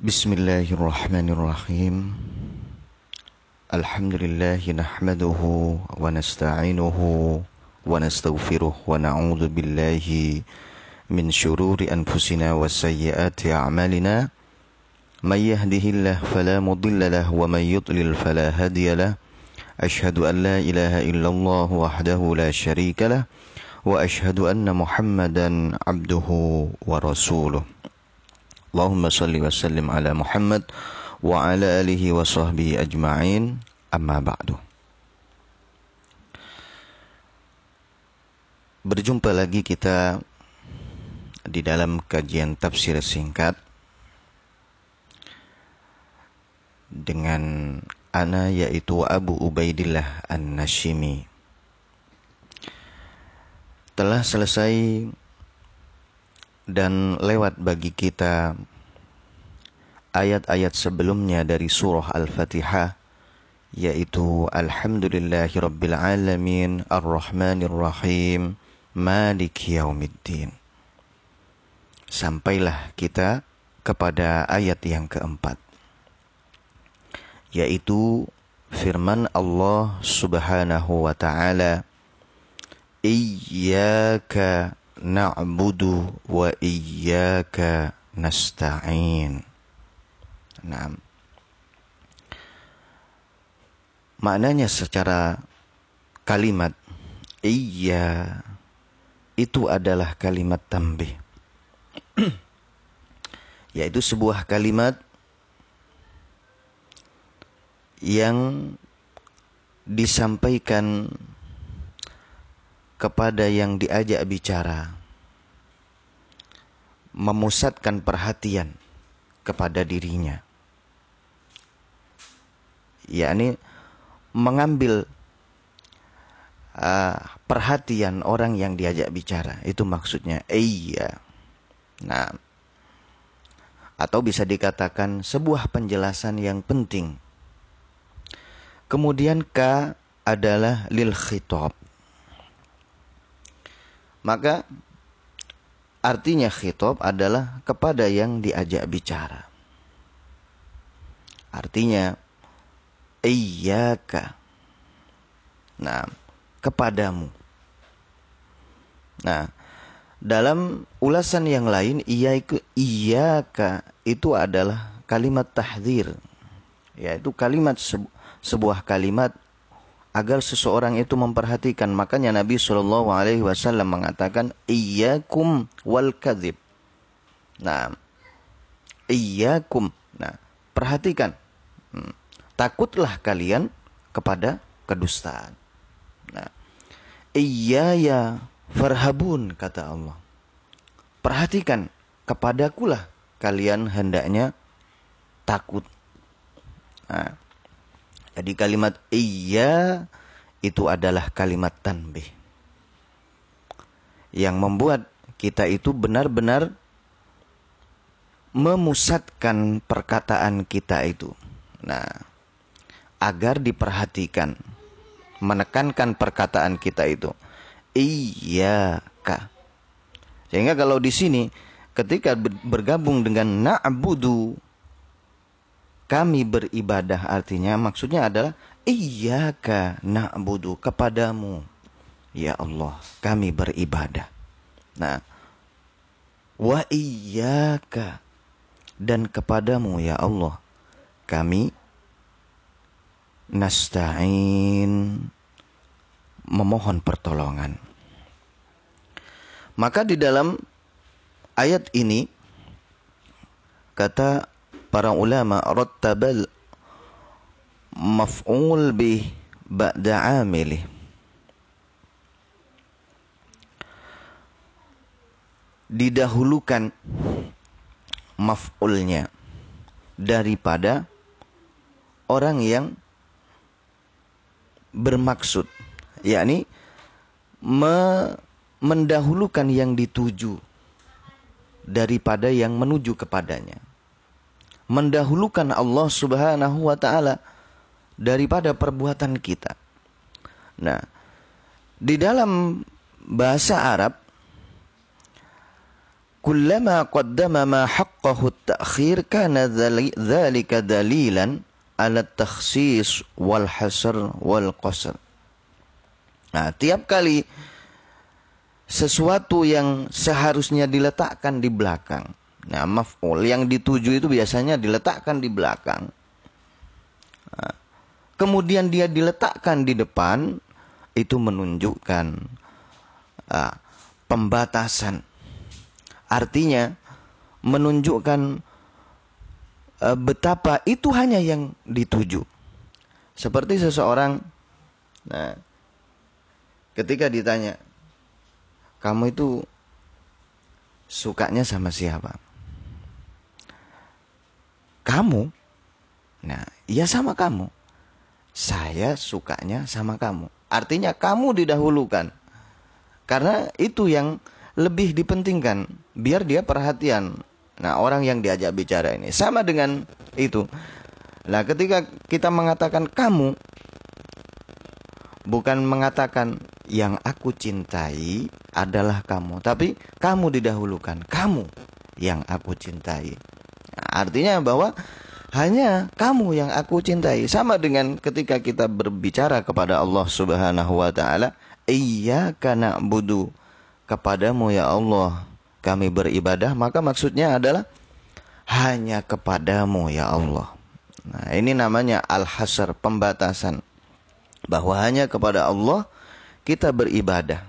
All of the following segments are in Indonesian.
بسم الله الرحمن الرحيم. الحمد لله نحمده ونستعينه ونستغفره ونعوذ بالله من شرور أنفسنا وسيئات أعمالنا. من يهده الله فلا مضل له ومن يضلل فلا هادي له. أشهد أن لا إله إلا الله وحده لا شريك له. وأشهد أن محمدا عبده ورسوله. Allahumma salli wa sallim ala Muhammad wa ala alihi wa sahbihi ajma'in amma ba'du. Berjumpa lagi kita di dalam kajian tafsir singkat dengan ana yaitu Abu Ubaidillah An-Nashimi. Telah selesai dan lewat bagi kita ayat-ayat sebelumnya dari surah Al-Fatihah yaitu Alhamdulillahirabbil alamin Ar-Rahmanir Rahim Malik Yaumiddin. Sampailah kita kepada ayat yang keempat. Yaitu firman Allah Subhanahu wa taala Iyyaka na'budu wa iyyaka nasta'in. Nah. Maknanya secara kalimat iya itu adalah kalimat tambih. Yaitu sebuah kalimat yang disampaikan kepada yang diajak bicara. Memusatkan perhatian kepada dirinya. Yakni mengambil uh, perhatian orang yang diajak bicara. Itu maksudnya iya. Nah. Atau bisa dikatakan sebuah penjelasan yang penting. Kemudian k adalah lil khitab maka artinya khitab adalah kepada yang diajak bicara. Artinya iyyaka. Nah, kepadamu. Nah, dalam ulasan yang lain iyyaka itu adalah kalimat tahdzir. Yaitu kalimat sebuah kalimat agar seseorang itu memperhatikan. Makanya Nabi Shallallahu Alaihi Wasallam mengatakan, iyyakum wal kadzib. Nah, iyyakum. Nah, perhatikan. Hmm. Takutlah kalian kepada kedustaan. Nah, ya farhabun kata Allah. Perhatikan kepadakulah kalian hendaknya takut. Nah, jadi kalimat iya itu adalah kalimat tanbih. Yang membuat kita itu benar-benar memusatkan perkataan kita itu. Nah, agar diperhatikan, menekankan perkataan kita itu. Iya kak. Sehingga kalau di sini ketika bergabung dengan na'budu kami beribadah artinya maksudnya adalah iyyaka na'budu kepadamu ya Allah kami beribadah. Nah, wa iyyaka dan kepadamu ya Allah kami nasta'in memohon pertolongan. Maka di dalam ayat ini kata para ulama rattabal maf'ul bih ba'da amilih. Didahulukan maf'ulnya daripada orang yang bermaksud yakni me mendahulukan yang dituju daripada yang menuju kepadanya mendahulukan Allah Subhanahu wa taala daripada perbuatan kita. Nah, di dalam bahasa Arab kullama qaddama ma haqqahu at-ta'khir kana dhalika dalilan ala takhsis wal hasr wal qasr. Nah, tiap kali sesuatu yang seharusnya diletakkan di belakang. Nah, maf'ul yang dituju itu biasanya diletakkan di belakang. Nah, kemudian dia diletakkan di depan, itu menunjukkan uh, pembatasan. Artinya menunjukkan uh, betapa itu hanya yang dituju. Seperti seseorang, nah, ketika ditanya, kamu itu sukanya sama siapa? Kamu? Nah, ya sama kamu. Saya sukanya sama kamu. Artinya kamu didahulukan. Karena itu yang lebih dipentingkan. Biar dia perhatian. Nah, orang yang diajak bicara ini. Sama dengan itu. Nah, ketika kita mengatakan kamu, bukan mengatakan yang aku cintai adalah kamu, tapi kamu didahulukan, kamu yang aku cintai. Artinya bahwa hanya kamu yang aku cintai. Sama dengan ketika kita berbicara kepada Allah Subhanahu wa taala, "Iyyaka na'budu." Kepadamu ya Allah kami beribadah, maka maksudnya adalah hanya kepadamu ya Allah. Nah, ini namanya al-hasr, pembatasan. Bahwa hanya kepada Allah kita beribadah.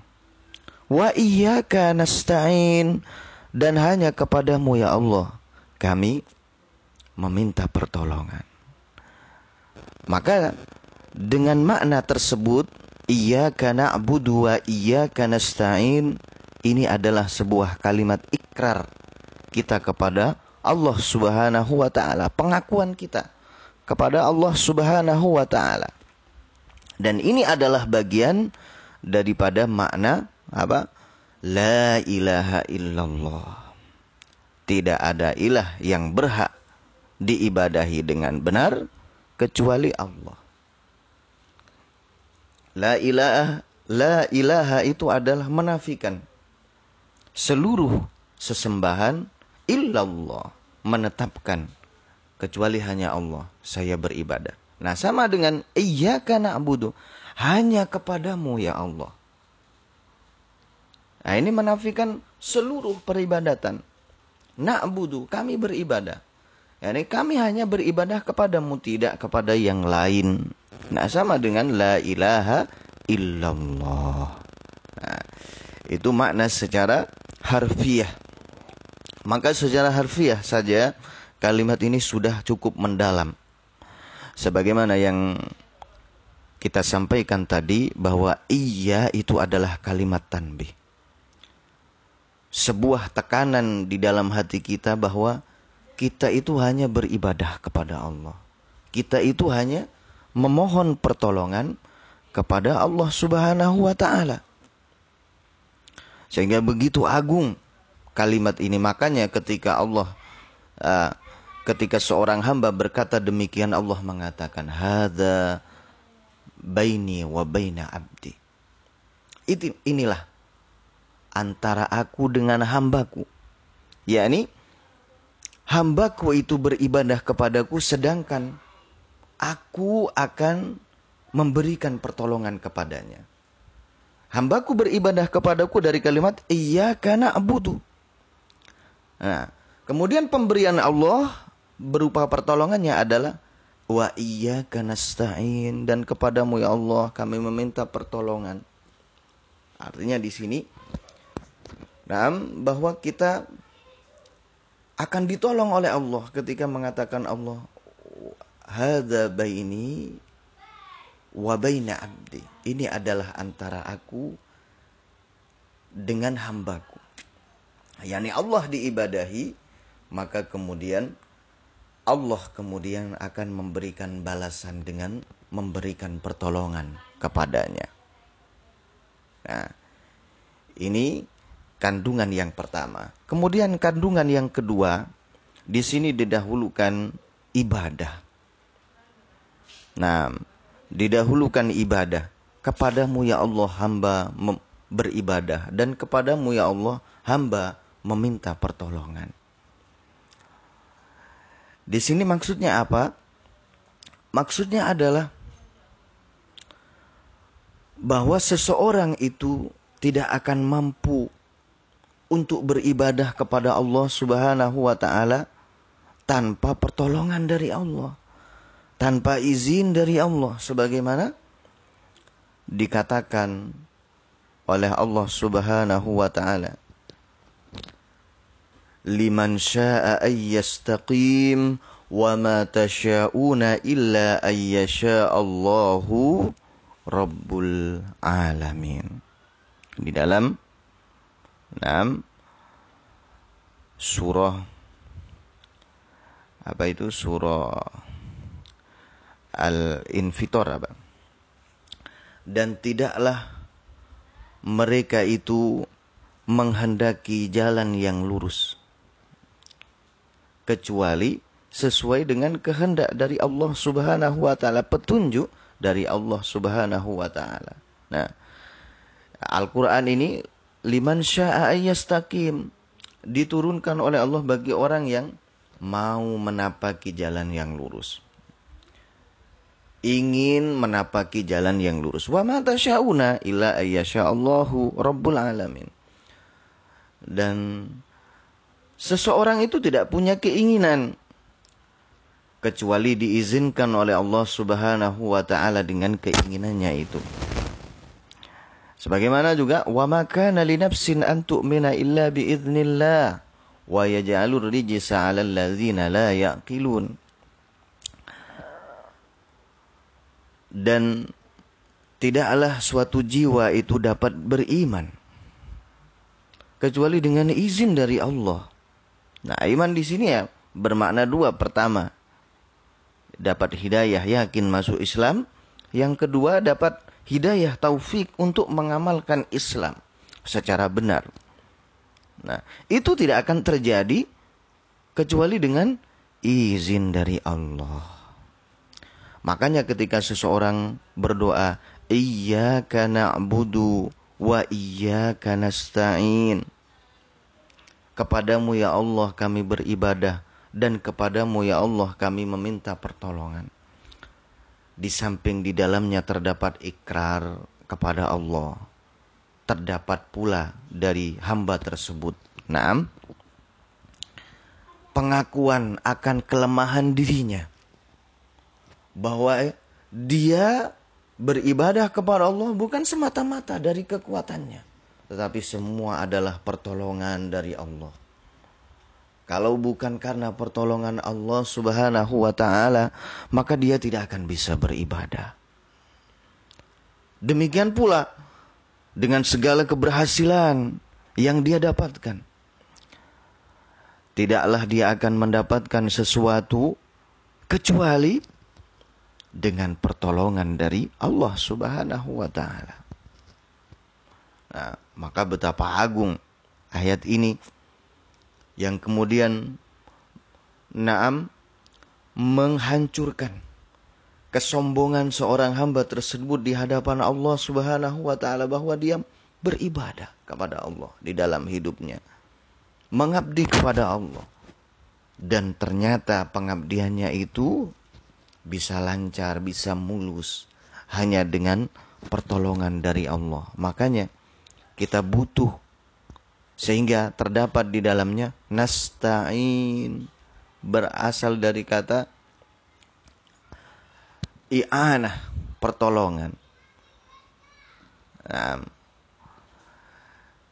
Wa iyyaka nasta'in dan hanya kepadamu ya Allah kami meminta pertolongan. Maka dengan makna tersebut iyyaka na'budu wa iyyaka nasta'in ini adalah sebuah kalimat ikrar kita kepada Allah Subhanahu wa taala, pengakuan kita kepada Allah Subhanahu wa taala. Dan ini adalah bagian daripada makna apa? La ilaha illallah. Tidak ada ilah yang berhak diibadahi dengan benar kecuali Allah. La ilaha la ilaha itu adalah menafikan seluruh sesembahan illallah, menetapkan kecuali hanya Allah saya beribadah. Nah, sama dengan iyyaka na'budu hanya kepadamu ya Allah. Nah ini menafikan seluruh peribadatan. Na'budu, kami beribadah. Yani kami hanya beribadah kepadamu, tidak kepada yang lain. Nah sama dengan la ilaha illallah. Nah, itu makna secara harfiah. Maka secara harfiah saja kalimat ini sudah cukup mendalam. Sebagaimana yang kita sampaikan tadi bahwa iya itu adalah kalimat tanbih. Sebuah tekanan di dalam hati kita bahwa kita itu hanya beribadah kepada Allah. Kita itu hanya memohon pertolongan kepada Allah Subhanahu wa taala. Sehingga begitu agung kalimat ini makanya ketika Allah uh, ketika seorang hamba berkata demikian Allah mengatakan hadza baini wa baina abdi. Itu inilah antara aku dengan hambaku. yakni hambaku itu beribadah kepadaku sedangkan aku akan memberikan pertolongan kepadanya. Hambaku beribadah kepadaku dari kalimat iya karena abudu. Nah, kemudian pemberian Allah berupa pertolongannya adalah Wa iyyaka nasta'in dan kepadamu ya Allah kami meminta pertolongan. Artinya di sini nah, bahwa kita akan ditolong oleh Allah ketika mengatakan Allah hadza baini wa baina abdi. Ini adalah antara aku dengan hambaku. Yani Allah diibadahi, maka kemudian Allah kemudian akan memberikan balasan dengan memberikan pertolongan kepadanya. Nah, ini kandungan yang pertama. Kemudian kandungan yang kedua, di sini didahulukan ibadah. Nah, didahulukan ibadah. Kepadamu ya Allah hamba beribadah dan kepadamu ya Allah hamba meminta pertolongan. Di sini maksudnya apa? Maksudnya adalah bahwa seseorang itu tidak akan mampu untuk beribadah kepada Allah Subhanahu wa taala tanpa pertolongan dari Allah, tanpa izin dari Allah sebagaimana dikatakan oleh Allah Subhanahu wa taala. Liman syaa'a ay yastaqim wa ma tasha'una illa ay Allahu rabbul alamin. Di dalam 6 surah apa itu surah Al-Infitor apa? Dan tidaklah mereka itu menghendaki jalan yang lurus kecuali sesuai dengan kehendak dari Allah Subhanahu wa taala, petunjuk dari Allah Subhanahu wa taala. Nah, Al-Qur'an ini liman syaa yastaqim diturunkan oleh Allah bagi orang yang mau menapaki jalan yang lurus ingin menapaki jalan yang lurus. Wa ma tasyauna illa Allahu rabbul alamin. Dan seseorang itu tidak punya keinginan kecuali diizinkan oleh Allah Subhanahu wa taala dengan keinginannya itu. Sebagaimana juga wa ma kana li nafsin an tu'mina illa bi idznillah wa yaj'alur rijsa 'alal ladzina la yaqilun. dan tidaklah suatu jiwa itu dapat beriman kecuali dengan izin dari Allah. Nah, iman di sini ya bermakna dua. Pertama, dapat hidayah yakin masuk Islam. Yang kedua, dapat hidayah taufik untuk mengamalkan Islam secara benar. Nah, itu tidak akan terjadi kecuali dengan izin dari Allah. Makanya ketika seseorang berdoa, Iyyaka na'budu wa iyyaka nasta'in. Kepadamu ya Allah kami beribadah dan kepadamu ya Allah kami meminta pertolongan. Di samping di dalamnya terdapat ikrar kepada Allah. Terdapat pula dari hamba tersebut. Naam. Pengakuan akan kelemahan dirinya bahwa dia beribadah kepada Allah bukan semata-mata dari kekuatannya, tetapi semua adalah pertolongan dari Allah. Kalau bukan karena pertolongan Allah Subhanahu wa taala, maka dia tidak akan bisa beribadah. Demikian pula dengan segala keberhasilan yang dia dapatkan. Tidaklah dia akan mendapatkan sesuatu kecuali dengan pertolongan dari Allah Subhanahu wa taala. Nah, maka betapa agung ayat ini yang kemudian Naam menghancurkan kesombongan seorang hamba tersebut di hadapan Allah Subhanahu wa taala bahwa dia beribadah kepada Allah di dalam hidupnya. Mengabdi kepada Allah. Dan ternyata pengabdiannya itu bisa lancar, bisa mulus hanya dengan pertolongan dari Allah. Makanya kita butuh sehingga terdapat di dalamnya nasta'in berasal dari kata i'anah pertolongan. Nah,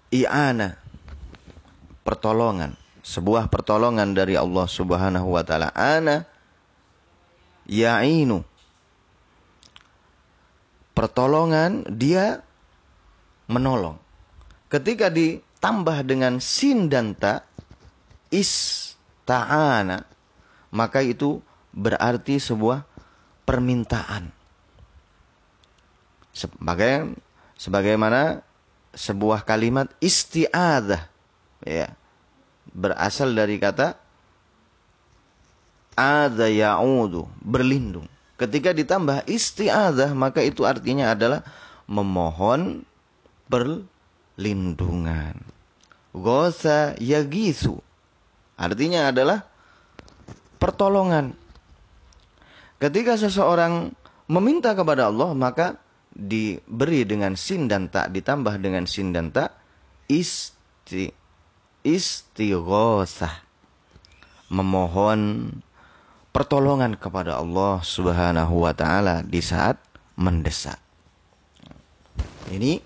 i'anah pertolongan, sebuah pertolongan dari Allah Subhanahu wa taala. Ana ya'inu. Pertolongan dia menolong. Ketika ditambah dengan sin dan ta, ista'ana, maka itu berarti sebuah permintaan. Sebagai sebagaimana sebuah kalimat isti'adah ya berasal dari kata ada ya'udu, berlindung. Ketika ditambah isti'adah, maka itu artinya adalah memohon. Gosa yagisu. Artinya adalah pertolongan. Ketika seseorang meminta kepada Allah, maka diberi dengan sin dan tak ditambah dengan sin dan tak isti istighosah memohon pertolongan kepada Allah Subhanahu wa taala di saat mendesak. Ini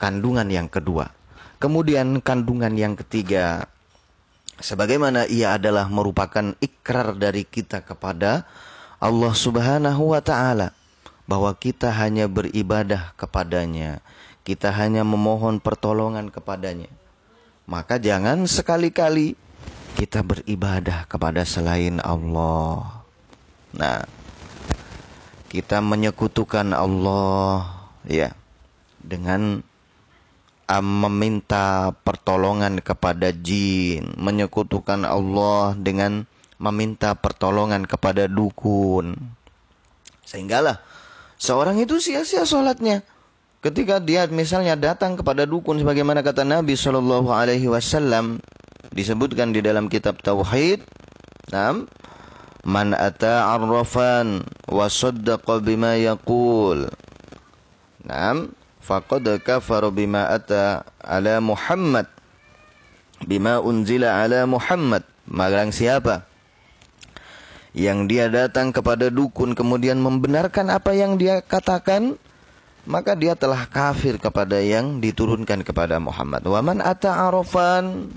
kandungan yang kedua. Kemudian kandungan yang ketiga sebagaimana ia adalah merupakan ikrar dari kita kepada Allah Subhanahu wa taala bahwa kita hanya beribadah kepadanya, kita hanya memohon pertolongan kepadanya. Maka jangan sekali-kali kita beribadah kepada selain Allah. Nah, kita menyekutukan Allah ya dengan meminta pertolongan kepada jin, menyekutukan Allah dengan meminta pertolongan kepada dukun. Sehinggalah seorang itu sia-sia sholatnya. Ketika dia misalnya datang kepada dukun sebagaimana kata Nabi Shallallahu Alaihi Wasallam disebutkan di dalam kitab Tauhid, nam, man ata arrafan wa saddaqa bima yaqul. Nam, faqad kafara bima ata ala Muhammad bima unzila ala Muhammad. Magang siapa? Yang dia datang kepada dukun kemudian membenarkan apa yang dia katakan, maka dia telah kafir kepada yang diturunkan kepada Muhammad. Waman ata arafan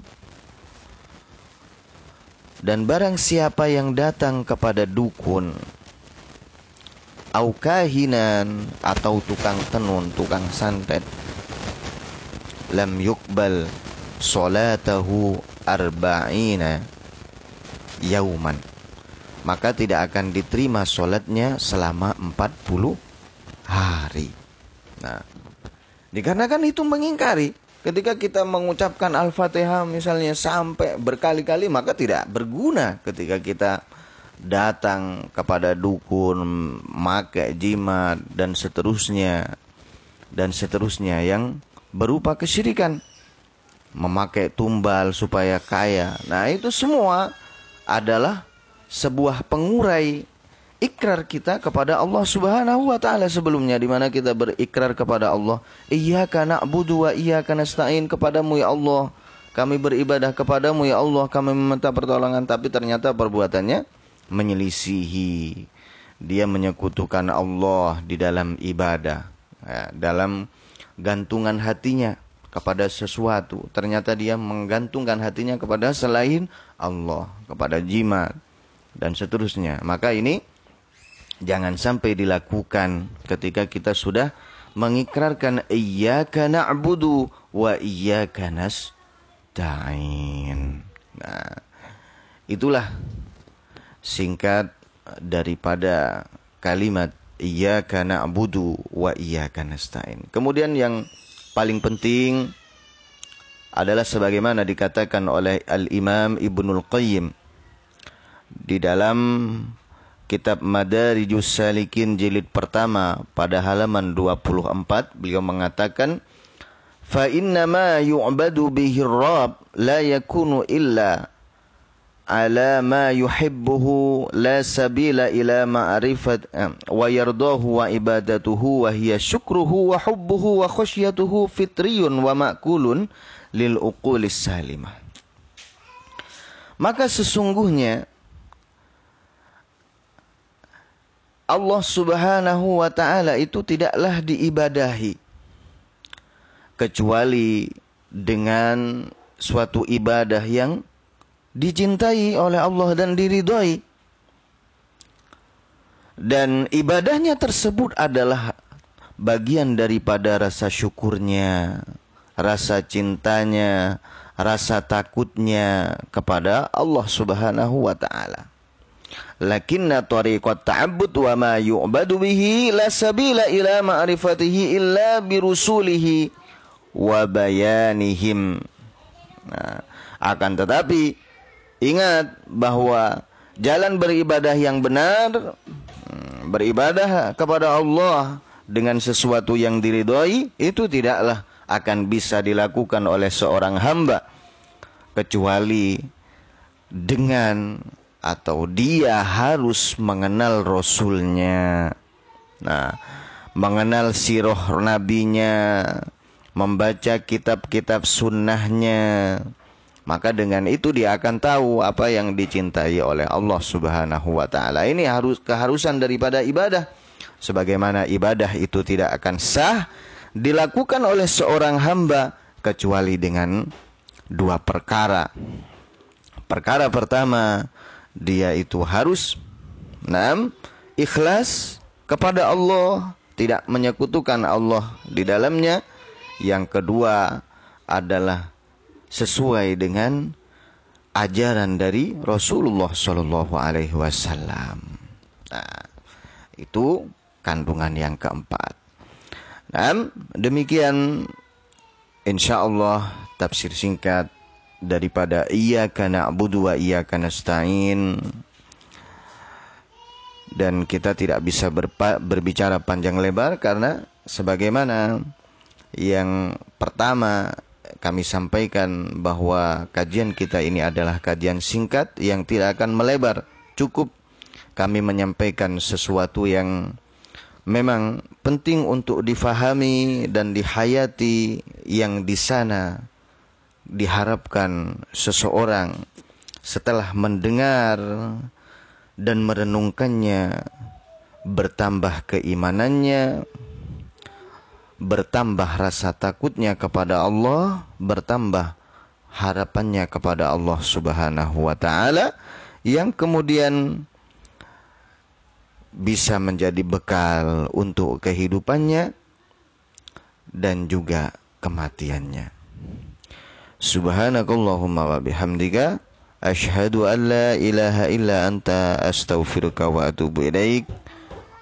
dan barang siapa yang datang kepada dukun au kahinan atau tukang tenun, tukang santet. Lam yukbal salatahu arba'ina yauman. Maka tidak akan diterima solatnya selama 40 hari. Nah, dikarenakan itu mengingkari. Ketika kita mengucapkan Al-Fatihah misalnya sampai berkali-kali maka tidak berguna ketika kita datang kepada dukun, make jimat dan seterusnya dan seterusnya yang berupa kesyirikan. Memakai tumbal supaya kaya. Nah, itu semua adalah sebuah pengurai ikrar kita kepada Allah Subhanahu wa taala sebelumnya di mana kita berikrar kepada Allah, Iyyaka na'budu wa iyyaka nasta'in kepadamu ya Allah. Kami beribadah kepadamu ya Allah, kami meminta pertolongan tapi ternyata perbuatannya menyelisihi. Dia menyekutukan Allah di dalam ibadah, ya, dalam gantungan hatinya kepada sesuatu. Ternyata dia menggantungkan hatinya kepada selain Allah, kepada jimat dan seterusnya. Maka ini jangan sampai dilakukan ketika kita sudah mengikrarkan iyyaka na'budu wa iyyaka nasta'in. Nah, itulah singkat daripada kalimat iyyaka na'budu wa iyyaka nasta'in. Kemudian yang paling penting adalah sebagaimana dikatakan oleh Al-Imam Ibnul Qayyim di dalam kitab Madarijus Salikin jilid pertama pada halaman 24 beliau mengatakan fa inna ma yu'badu bihi rabb la yakunu illa ala ma yuhibbuhu la sabila ila ma'rifat wa yardahu wa ibadatuhu wa hiya syukruhu wa hubbuhu wa khasyatuhu fitriyun wa ma'kulun lil uqulis salimah maka sesungguhnya Allah Subhanahu wa taala itu tidaklah diibadahi kecuali dengan suatu ibadah yang dicintai oleh Allah dan diridhoi. Dan ibadahnya tersebut adalah bagian daripada rasa syukurnya, rasa cintanya, rasa takutnya kepada Allah Subhanahu wa taala. Lakinna tariqat ta'abbud wa ma yu'badu bihi la sabila ila ma'rifatihi illa birusulihi wa bayanihim. Nah, akan tetapi ingat bahwa jalan beribadah yang benar hmm, beribadah kepada Allah dengan sesuatu yang diridhoi itu tidaklah akan bisa dilakukan oleh seorang hamba kecuali dengan atau dia harus mengenal Rasulnya. Nah, mengenal sirah nabinya, membaca kitab-kitab sunnahnya, maka dengan itu dia akan tahu apa yang dicintai oleh Allah Subhanahu wa taala. Ini harus keharusan daripada ibadah. Sebagaimana ibadah itu tidak akan sah dilakukan oleh seorang hamba kecuali dengan dua perkara. Perkara pertama, dia itu harus enam ikhlas kepada Allah, tidak menyekutukan Allah di dalamnya. Yang kedua adalah sesuai dengan ajaran dari Rasulullah Shallallahu Alaihi Wasallam. Nah, itu kandungan yang keempat. Nah, demikian insya Allah tafsir singkat daripada iyyaka na'budu wa iyyaka nasta'in dan kita tidak bisa berbicara panjang lebar karena sebagaimana yang pertama kami sampaikan bahwa kajian kita ini adalah kajian singkat yang tidak akan melebar. Cukup kami menyampaikan sesuatu yang memang penting untuk difahami dan dihayati yang di sana diharapkan seseorang setelah mendengar dan merenungkannya bertambah keimanannya bertambah rasa takutnya kepada Allah bertambah harapannya kepada Allah Subhanahu wa taala yang kemudian bisa menjadi bekal untuk kehidupannya dan juga kematiannya. Subhanakallahumma wa bihamdika asyhadu an la ilaha illa anta astaghfiruka wa atubu ilaik.